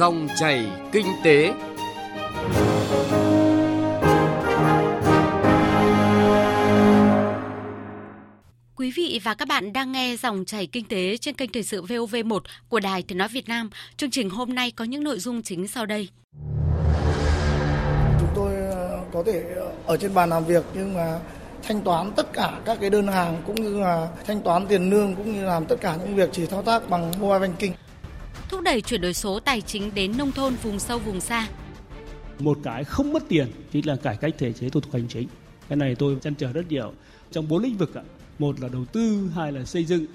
Dòng chảy kinh tế. Quý vị và các bạn đang nghe dòng chảy kinh tế trên kênh thời sự VOV1 của Đài Tiếng nói Việt Nam. Chương trình hôm nay có những nội dung chính sau đây. Chúng tôi ờ, có thể ở trên bàn làm việc nhưng mà thanh toán tất cả các cái đơn hàng cũng như là thanh toán tiền lương cũng như làm tất cả những việc chỉ thao tác bằng mobile banking. Thúc đẩy chuyển đổi số tài chính đến nông thôn vùng sâu vùng xa. Một cái không mất tiền chính là cải cách thể chế thủ tục hành chính. Cái này tôi chăn trở rất nhiều trong bốn lĩnh vực ạ. Một là đầu tư, hai là xây dựng,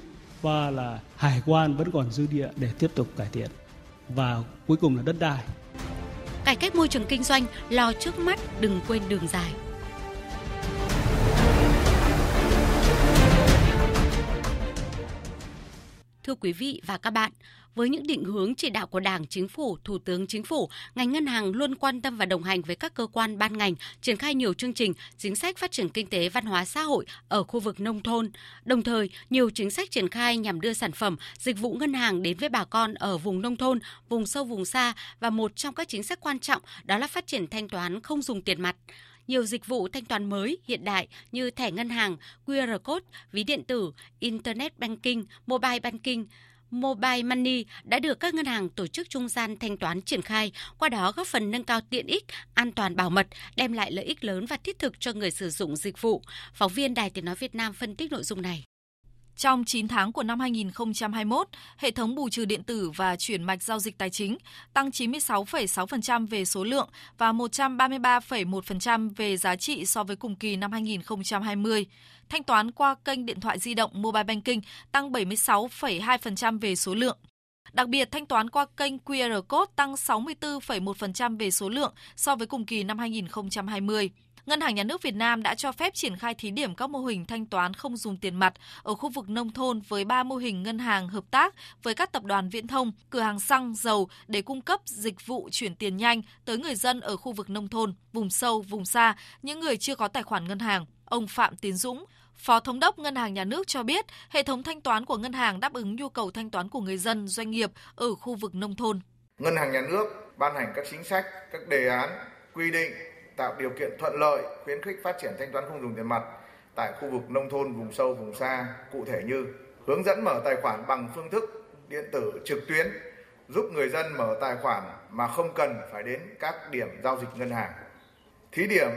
ba là hải quan vẫn còn dư địa để tiếp tục cải thiện và cuối cùng là đất đai. Cải cách môi trường kinh doanh lo trước mắt đừng quên đường dài. Thưa quý vị và các bạn, với những định hướng chỉ đạo của Đảng, Chính phủ, Thủ tướng Chính phủ, ngành ngân hàng luôn quan tâm và đồng hành với các cơ quan ban ngành triển khai nhiều chương trình, chính sách phát triển kinh tế văn hóa xã hội ở khu vực nông thôn. Đồng thời, nhiều chính sách triển khai nhằm đưa sản phẩm, dịch vụ ngân hàng đến với bà con ở vùng nông thôn, vùng sâu vùng xa và một trong các chính sách quan trọng đó là phát triển thanh toán không dùng tiền mặt nhiều dịch vụ thanh toán mới hiện đại như thẻ ngân hàng, QR code, ví điện tử, internet banking, mobile banking, Mobile Money đã được các ngân hàng tổ chức trung gian thanh toán triển khai, qua đó góp phần nâng cao tiện ích, an toàn bảo mật, đem lại lợi ích lớn và thiết thực cho người sử dụng dịch vụ. Phóng viên Đài Tiếng Nói Việt Nam phân tích nội dung này. Trong 9 tháng của năm 2021, hệ thống bù trừ điện tử và chuyển mạch giao dịch tài chính tăng 96,6% về số lượng và 133,1% về giá trị so với cùng kỳ năm 2020. Thanh toán qua kênh điện thoại di động Mobile Banking tăng 76,2% về số lượng. Đặc biệt, thanh toán qua kênh QR Code tăng 64,1% về số lượng so với cùng kỳ năm 2020. Ngân hàng Nhà nước Việt Nam đã cho phép triển khai thí điểm các mô hình thanh toán không dùng tiền mặt ở khu vực nông thôn với 3 mô hình ngân hàng hợp tác với các tập đoàn viễn thông, cửa hàng xăng, dầu để cung cấp dịch vụ chuyển tiền nhanh tới người dân ở khu vực nông thôn, vùng sâu, vùng xa, những người chưa có tài khoản ngân hàng. Ông Phạm Tiến Dũng, Phó Thống đốc Ngân hàng Nhà nước cho biết, hệ thống thanh toán của ngân hàng đáp ứng nhu cầu thanh toán của người dân, doanh nghiệp ở khu vực nông thôn. Ngân hàng Nhà nước ban hành các chính sách, các đề án, quy định tạo điều kiện thuận lợi khuyến khích phát triển thanh toán không dùng tiền mặt tại khu vực nông thôn vùng sâu vùng xa cụ thể như hướng dẫn mở tài khoản bằng phương thức điện tử trực tuyến giúp người dân mở tài khoản mà không cần phải đến các điểm giao dịch ngân hàng thí điểm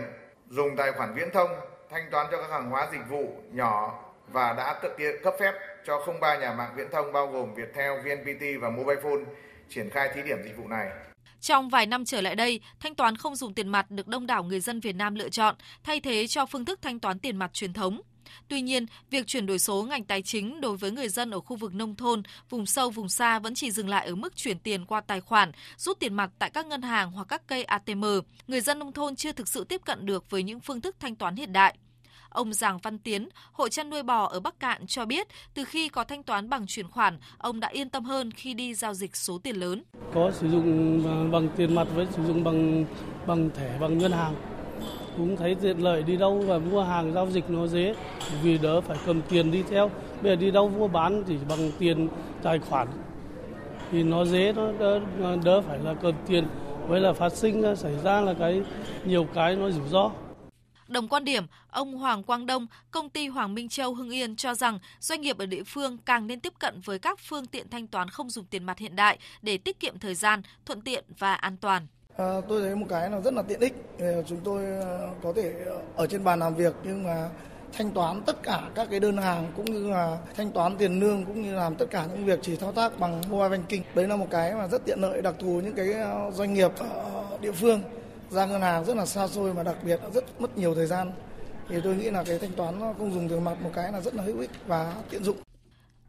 dùng tài khoản viễn thông thanh toán cho các hàng hóa dịch vụ nhỏ và đã tự tiện cấp phép cho 03 nhà mạng viễn thông bao gồm Viettel, VNPT và Mobile Phone triển khai thí điểm dịch vụ này. Trong vài năm trở lại đây, thanh toán không dùng tiền mặt được đông đảo người dân Việt Nam lựa chọn, thay thế cho phương thức thanh toán tiền mặt truyền thống. Tuy nhiên, việc chuyển đổi số ngành tài chính đối với người dân ở khu vực nông thôn, vùng sâu, vùng xa vẫn chỉ dừng lại ở mức chuyển tiền qua tài khoản, rút tiền mặt tại các ngân hàng hoặc các cây ATM. Người dân nông thôn chưa thực sự tiếp cận được với những phương thức thanh toán hiện đại. Ông Giàng Văn Tiến, hộ chăn nuôi bò ở Bắc Cạn cho biết, từ khi có thanh toán bằng chuyển khoản, ông đã yên tâm hơn khi đi giao dịch số tiền lớn. Có sử dụng ờ, bằng tiền mặt với sử dụng bằng bằng thẻ bằng ngân hàng. Cũng thấy tiện lợi đi đâu và mua hàng giao dịch nó dễ vì đỡ phải cầm tiền đi theo. Bây giờ đi đâu mua bán thì bằng tiền tài khoản. Thì nó dễ nó đỡ, đỡ phải là cầm tiền. Với là phát sinh ờ, xảy ra là cái nhiều cái nó rủi ro. Đồng quan điểm, ông Hoàng Quang Đông, công ty Hoàng Minh Châu Hưng Yên cho rằng doanh nghiệp ở địa phương càng nên tiếp cận với các phương tiện thanh toán không dùng tiền mặt hiện đại để tiết kiệm thời gian, thuận tiện và an toàn. À, tôi thấy một cái là rất là tiện ích. Chúng tôi à, có thể ở trên bàn làm việc nhưng mà thanh toán tất cả các cái đơn hàng cũng như là thanh toán tiền lương cũng như làm tất cả những việc chỉ thao tác bằng mobile banking. Đấy là một cái mà rất tiện lợi đặc thù những cái à, doanh nghiệp ở địa phương ra ngân hàng rất là xa xôi mà đặc biệt là rất mất nhiều thời gian thì tôi nghĩ là cái thanh toán không dùng tiền mặt một cái là rất là hữu ích và tiện dụng.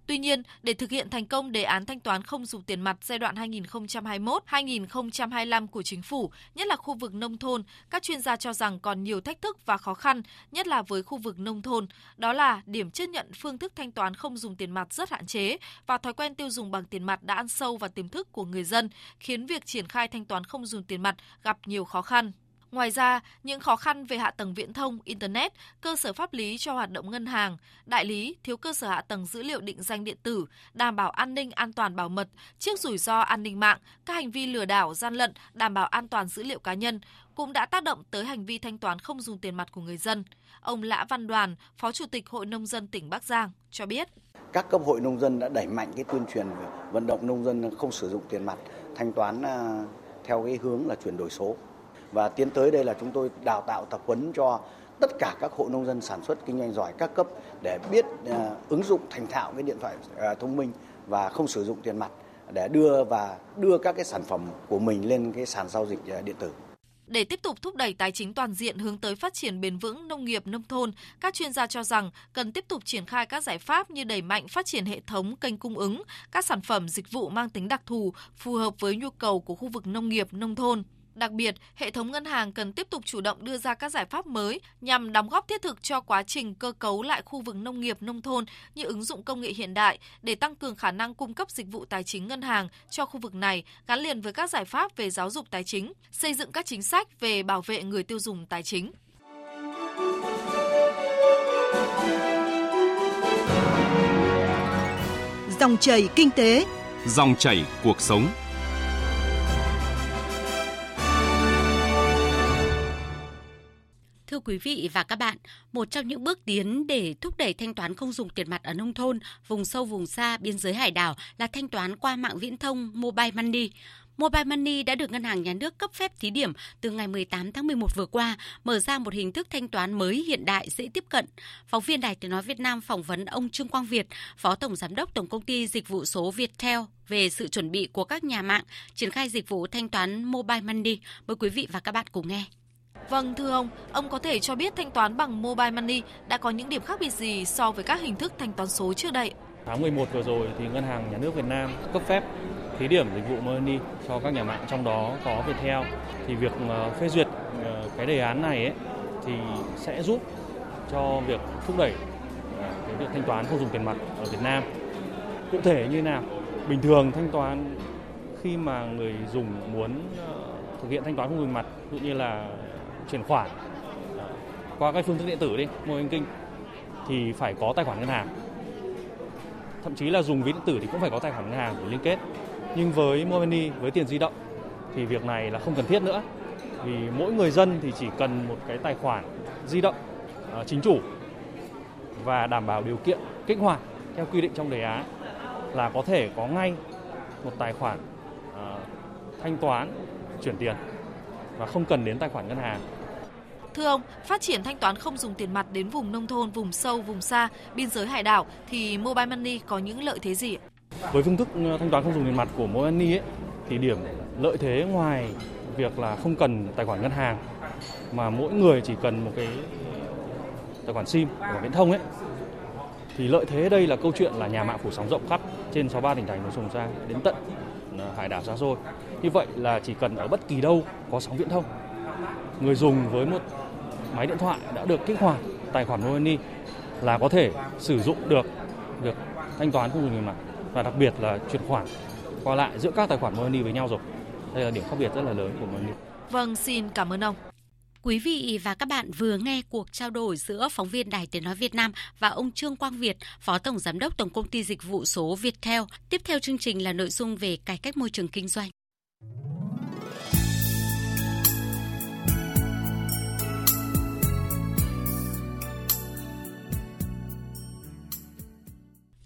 Tuy nhiên, để thực hiện thành công đề án thanh toán không dùng tiền mặt giai đoạn 2021-2025 của chính phủ, nhất là khu vực nông thôn, các chuyên gia cho rằng còn nhiều thách thức và khó khăn, nhất là với khu vực nông thôn. Đó là điểm chấp nhận phương thức thanh toán không dùng tiền mặt rất hạn chế và thói quen tiêu dùng bằng tiền mặt đã ăn sâu vào tiềm thức của người dân, khiến việc triển khai thanh toán không dùng tiền mặt gặp nhiều khó khăn. Ngoài ra, những khó khăn về hạ tầng viễn thông, Internet, cơ sở pháp lý cho hoạt động ngân hàng, đại lý, thiếu cơ sở hạ tầng dữ liệu định danh điện tử, đảm bảo an ninh an toàn bảo mật trước rủi ro an ninh mạng, các hành vi lừa đảo, gian lận, đảm bảo an toàn dữ liệu cá nhân cũng đã tác động tới hành vi thanh toán không dùng tiền mặt của người dân. Ông Lã Văn Đoàn, Phó Chủ tịch Hội Nông dân tỉnh Bắc Giang cho biết. Các cấp hội nông dân đã đẩy mạnh cái tuyên truyền vận động nông dân không sử dụng tiền mặt, thanh toán à, theo cái hướng là chuyển đổi số. Và tiến tới đây là chúng tôi đào tạo tập huấn cho tất cả các hộ nông dân sản xuất kinh doanh giỏi các cấp để biết uh, ứng dụng thành thạo cái điện thoại uh, thông minh và không sử dụng tiền mặt để đưa và đưa các cái sản phẩm của mình lên cái sàn giao dịch uh, điện tử. Để tiếp tục thúc đẩy tài chính toàn diện hướng tới phát triển bền vững nông nghiệp nông thôn, các chuyên gia cho rằng cần tiếp tục triển khai các giải pháp như đẩy mạnh phát triển hệ thống kênh cung ứng, các sản phẩm dịch vụ mang tính đặc thù phù hợp với nhu cầu của khu vực nông nghiệp nông thôn. Đặc biệt, hệ thống ngân hàng cần tiếp tục chủ động đưa ra các giải pháp mới nhằm đóng góp thiết thực cho quá trình cơ cấu lại khu vực nông nghiệp nông thôn như ứng dụng công nghệ hiện đại để tăng cường khả năng cung cấp dịch vụ tài chính ngân hàng cho khu vực này gắn liền với các giải pháp về giáo dục tài chính, xây dựng các chính sách về bảo vệ người tiêu dùng tài chính. Dòng chảy kinh tế, dòng chảy cuộc sống. Quý vị và các bạn, một trong những bước tiến để thúc đẩy thanh toán không dùng tiền mặt ở nông thôn, vùng sâu vùng xa, biên giới hải đảo là thanh toán qua mạng viễn thông Mobile Money. Mobile Money đã được Ngân hàng Nhà nước cấp phép thí điểm từ ngày 18 tháng 11 vừa qua, mở ra một hình thức thanh toán mới hiện đại dễ tiếp cận. Phóng viên Đài Tiếng Nói Việt Nam phỏng vấn ông Trương Quang Việt, Phó Tổng Giám đốc Tổng Công ty Dịch vụ số Viettel về sự chuẩn bị của các nhà mạng triển khai dịch vụ thanh toán Mobile Money. Mời quý vị và các bạn cùng nghe. Vâng thưa ông, ông có thể cho biết thanh toán bằng mobile money đã có những điểm khác biệt gì so với các hình thức thanh toán số trước đây? Tháng 11 vừa rồi thì Ngân hàng Nhà nước Việt Nam cấp phép thí điểm dịch vụ money cho các nhà mạng trong đó có Viettel thì việc ờ, phê duyệt ờ, cái đề án này ấy, thì sẽ giúp cho việc thúc đẩy ờ, cái việc thanh toán không dùng tiền mặt ở Việt Nam. Cụ thể như nào? Bình thường thanh toán khi mà người dùng muốn thực hiện thanh toán không dùng mặt, ví dụ như là chuyển khoản qua các phương thức điện tử đi, mobile kinh thì phải có tài khoản ngân hàng. Thậm chí là dùng ví điện tử thì cũng phải có tài khoản ngân hàng để liên kết. Nhưng với mobile với tiền di động thì việc này là không cần thiết nữa. Vì mỗi người dân thì chỉ cần một cái tài khoản di động uh, chính chủ và đảm bảo điều kiện kích hoạt theo quy định trong đề án là có thể có ngay một tài khoản uh, thanh toán chuyển tiền và không cần đến tài khoản ngân hàng Thưa ông, phát triển thanh toán không dùng tiền mặt đến vùng nông thôn, vùng sâu, vùng xa, biên giới hải đảo thì Mobile Money có những lợi thế gì? Với phương thức ờ, thanh toán không dùng tiền mặt của Mobile Money ấy, thì điểm lợi thế ngoài việc là không cần tài khoản ngân hàng mà mỗi người chỉ cần một cái tài khoản SIM của viễn thông ấy thì lợi thế đây là câu chuyện là nhà mạng phủ sóng rộng khắp trên 63 tỉnh thành của sông xa đến tận ờ, hải đảo xa xôi. Như vậy là chỉ cần ở bất kỳ đâu có sóng viễn thông người dùng với một máy điện thoại đã được kích hoạt tài khoản Money là có thể sử dụng được việc thanh toán không dùng tiền mặt và đặc biệt là chuyển khoản qua lại giữa các tài khoản Money với nhau rồi. Đây là điểm khác biệt rất là lớn của Money. Vâng, xin cảm ơn ông. Quý vị và các bạn vừa nghe cuộc trao đổi giữa phóng viên Đài Tiếng Nói Việt Nam và ông Trương Quang Việt, Phó Tổng Giám đốc Tổng Công ty Dịch vụ số Viettel. Tiếp theo chương trình là nội dung về cải cách môi trường kinh doanh.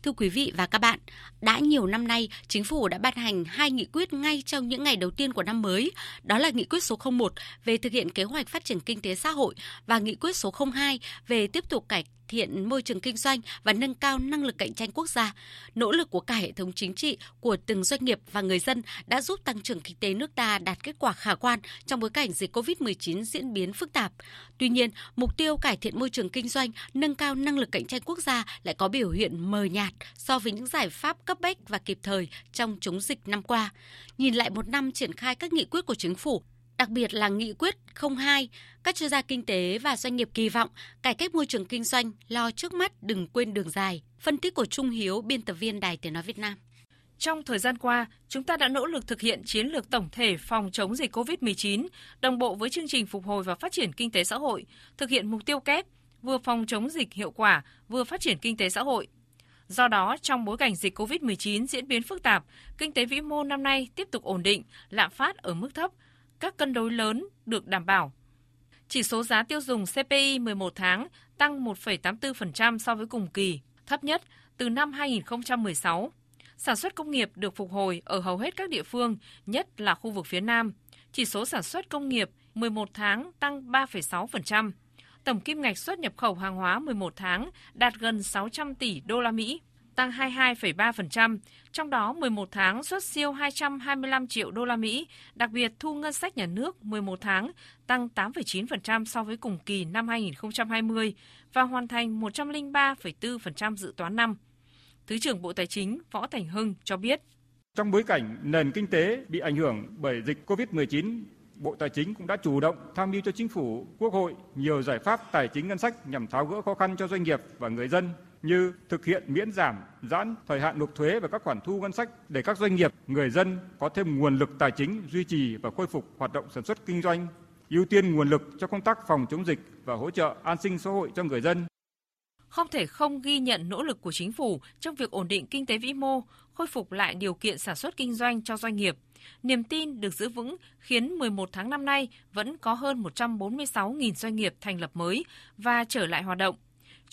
Thưa quý vị và các bạn, đã nhiều năm nay, chính phủ đã ban hành hai nghị quyết ngay trong những ngày đầu tiên của năm mới. Đó là nghị quyết số 01 về thực hiện kế hoạch phát triển kinh tế xã hội và nghị quyết số 02 về tiếp tục cải thiện môi trường kinh doanh và nâng cao năng lực cạnh tranh quốc gia. Nỗ lực của cả hệ thống chính trị, của từng doanh nghiệp và người dân đã giúp tăng trưởng kinh tế nước ta đạt kết quả khả quan trong bối cảnh dịch COVID-19 diễn biến phức tạp. Tuy nhiên, mục tiêu cải thiện môi trường kinh doanh, nâng cao năng lực cạnh tranh quốc gia lại có biểu hiện mờ nhạt so với những giải pháp cấp bách và kịp thời trong chống dịch năm qua. Nhìn lại một năm triển khai các nghị quyết của chính phủ, đặc biệt là nghị quyết 02, các chuyên gia kinh tế và doanh nghiệp kỳ vọng cải cách môi trường kinh doanh lo trước mắt đừng quên đường dài. Phân tích của Trung Hiếu, biên tập viên Đài Tiếng Nói Việt Nam. Trong thời gian qua, chúng ta đã nỗ lực thực hiện chiến lược tổng thể phòng chống dịch COVID-19, đồng bộ với chương trình phục hồi và phát triển kinh tế xã hội, thực hiện mục tiêu kép vừa phòng chống dịch hiệu quả, vừa phát triển kinh tế xã hội. Do đó, trong bối cảnh dịch COVID-19 diễn biến phức tạp, kinh tế vĩ mô năm nay tiếp tục ổn định, lạm phát ở mức thấp, các cân đối lớn được đảm bảo. Chỉ số giá tiêu dùng CPI 11 tháng tăng 1,84% so với cùng kỳ, thấp nhất từ năm 2016. Sản xuất công nghiệp được phục hồi ở hầu hết các địa phương, nhất là khu vực phía Nam. Chỉ số sản xuất công nghiệp 11 tháng tăng 3,6%. Tổng kim ngạch xuất nhập khẩu hàng hóa 11 tháng đạt gần 600 tỷ đô la Mỹ, tăng 22,3%, trong đó 11 tháng xuất siêu 225 triệu đô la Mỹ, đặc biệt thu ngân sách nhà nước 11 tháng tăng 8,9% so với cùng kỳ năm 2020 và hoàn thành 103,4% dự toán năm. Thứ trưởng Bộ Tài chính Võ Thành Hưng cho biết. Trong bối cảnh nền kinh tế bị ảnh hưởng bởi dịch COVID-19, Bộ Tài chính cũng đã chủ động tham mưu cho Chính phủ, Quốc hội nhiều giải pháp tài chính ngân sách nhằm tháo gỡ khó khăn cho doanh nghiệp và người dân như thực hiện miễn giảm, giãn thời hạn nộp thuế và các khoản thu ngân sách để các doanh nghiệp, người dân có thêm nguồn lực tài chính duy trì và khôi phục hoạt động sản xuất kinh doanh, ưu tiên nguồn lực cho công tác phòng chống dịch và hỗ trợ an sinh xã hội cho người dân. Không thể không ghi nhận nỗ lực của chính phủ trong việc ổn định kinh tế vĩ mô, khôi phục lại điều kiện sản xuất kinh doanh cho doanh nghiệp. Niềm tin được giữ vững khiến 11 tháng năm nay vẫn có hơn 146.000 doanh nghiệp thành lập mới và trở lại hoạt động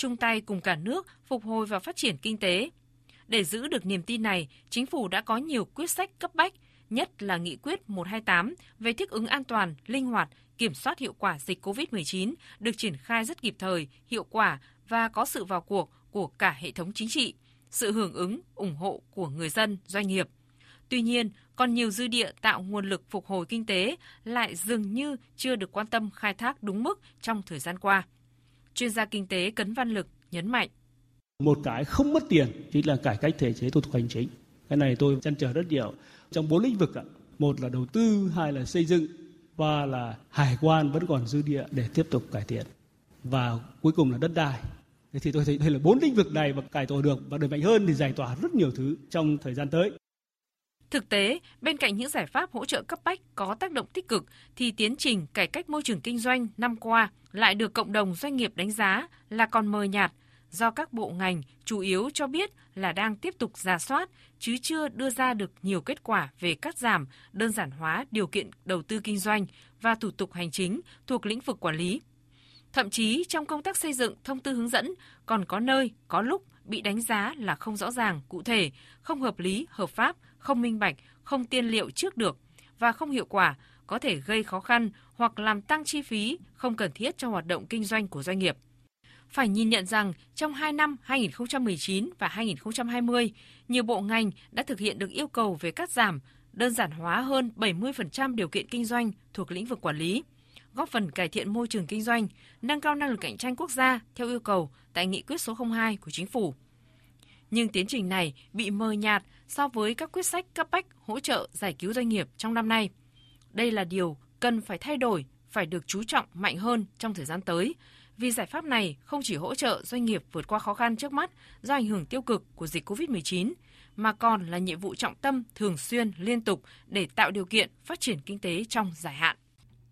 chung tay cùng cả nước phục hồi và phát triển kinh tế. Để giữ được niềm tin này, chính phủ đã có nhiều quyết sách cấp bách, nhất là nghị quyết 128 về thích ứng an toàn, linh hoạt, kiểm soát hiệu quả dịch COVID-19 được triển khai rất kịp thời, hiệu quả và có sự vào cuộc của cả hệ thống chính trị, sự hưởng ứng, ủng hộ của người dân, doanh nghiệp. Tuy nhiên, còn nhiều dư địa tạo nguồn lực phục hồi kinh tế lại dường như chưa được quan tâm khai thác đúng mức trong thời gian qua. Chuyên gia kinh tế Cấn Văn Lực nhấn mạnh. Một cái không mất tiền chính là cải cách thể chế thủ tục hành chính. Cái này tôi chăn trở rất nhiều. Trong bốn lĩnh vực, một là đầu tư, hai là xây dựng, ba là hải quan vẫn còn dư địa để tiếp tục cải thiện. Và cuối cùng là đất đai. Thế thì tôi thấy đây là bốn lĩnh vực này mà cải tổ được và đẩy mạnh hơn thì giải tỏa rất nhiều thứ trong thời gian tới. Thực tế, bên cạnh những giải pháp hỗ trợ cấp bách có tác động tích cực thì tiến trình cải cách môi trường kinh doanh năm qua lại được cộng đồng doanh nghiệp đánh giá là còn mờ nhạt do các bộ ngành chủ yếu cho biết là đang tiếp tục giả soát chứ chưa đưa ra được nhiều kết quả về cắt giảm, đơn giản hóa điều kiện đầu tư kinh doanh và thủ tục hành chính thuộc lĩnh vực quản lý. Thậm chí trong công tác xây dựng thông tư hướng dẫn còn có nơi, có lúc bị đánh giá là không rõ ràng, cụ thể, không hợp lý, hợp pháp, không minh bạch, không tiên liệu trước được và không hiệu quả, có thể gây khó khăn hoặc làm tăng chi phí không cần thiết cho hoạt động kinh doanh của doanh nghiệp. Phải nhìn nhận rằng trong 2 năm 2019 và 2020, nhiều bộ ngành đã thực hiện được yêu cầu về cắt giảm, đơn giản hóa hơn 70% điều kiện kinh doanh thuộc lĩnh vực quản lý, góp phần cải thiện môi trường kinh doanh, nâng cao năng lực cạnh tranh quốc gia theo yêu cầu tại nghị quyết số 02 của chính phủ. Nhưng tiến trình này bị mờ nhạt so với các quyết sách cấp bách hỗ trợ giải cứu doanh nghiệp trong năm nay. Đây là điều cần phải thay đổi, phải được chú trọng mạnh hơn trong thời gian tới, vì giải pháp này không chỉ hỗ trợ doanh nghiệp vượt qua khó khăn trước mắt do ảnh hưởng tiêu cực của dịch COVID-19, mà còn là nhiệm vụ trọng tâm thường xuyên liên tục để tạo điều kiện phát triển kinh tế trong dài hạn.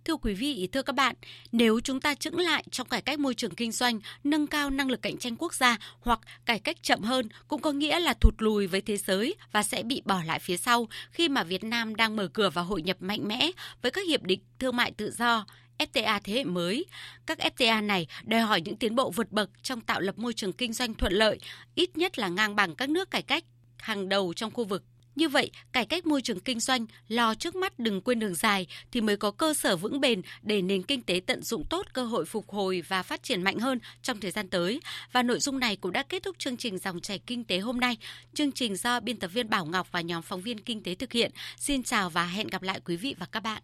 Thưa quý vị, thưa các bạn, nếu chúng ta chững lại trong cải cách môi trường kinh doanh, nâng cao năng lực cạnh tranh quốc gia hoặc cải cách chậm hơn cũng có nghĩa là thụt lùi với thế giới và sẽ bị bỏ lại phía sau khi mà Việt Nam đang mở cửa và hội nhập mạnh mẽ với các hiệp định thương mại tự do, FTA thế hệ mới. Các FTA này đòi hỏi những tiến bộ vượt bậc trong tạo lập môi trường kinh doanh thuận lợi, ít nhất là ngang bằng các nước cải cách hàng đầu trong khu vực như vậy, cải cách môi trường kinh doanh, lo trước mắt đừng quên đường dài thì mới có cơ sở vững bền để nền kinh tế tận dụng tốt cơ hội phục hồi và phát triển mạnh hơn trong thời gian tới. Và nội dung này cũng đã kết thúc chương trình Dòng chảy kinh tế hôm nay. Chương trình do biên tập viên Bảo Ngọc và nhóm phóng viên kinh tế thực hiện. Xin chào và hẹn gặp lại quý vị và các bạn.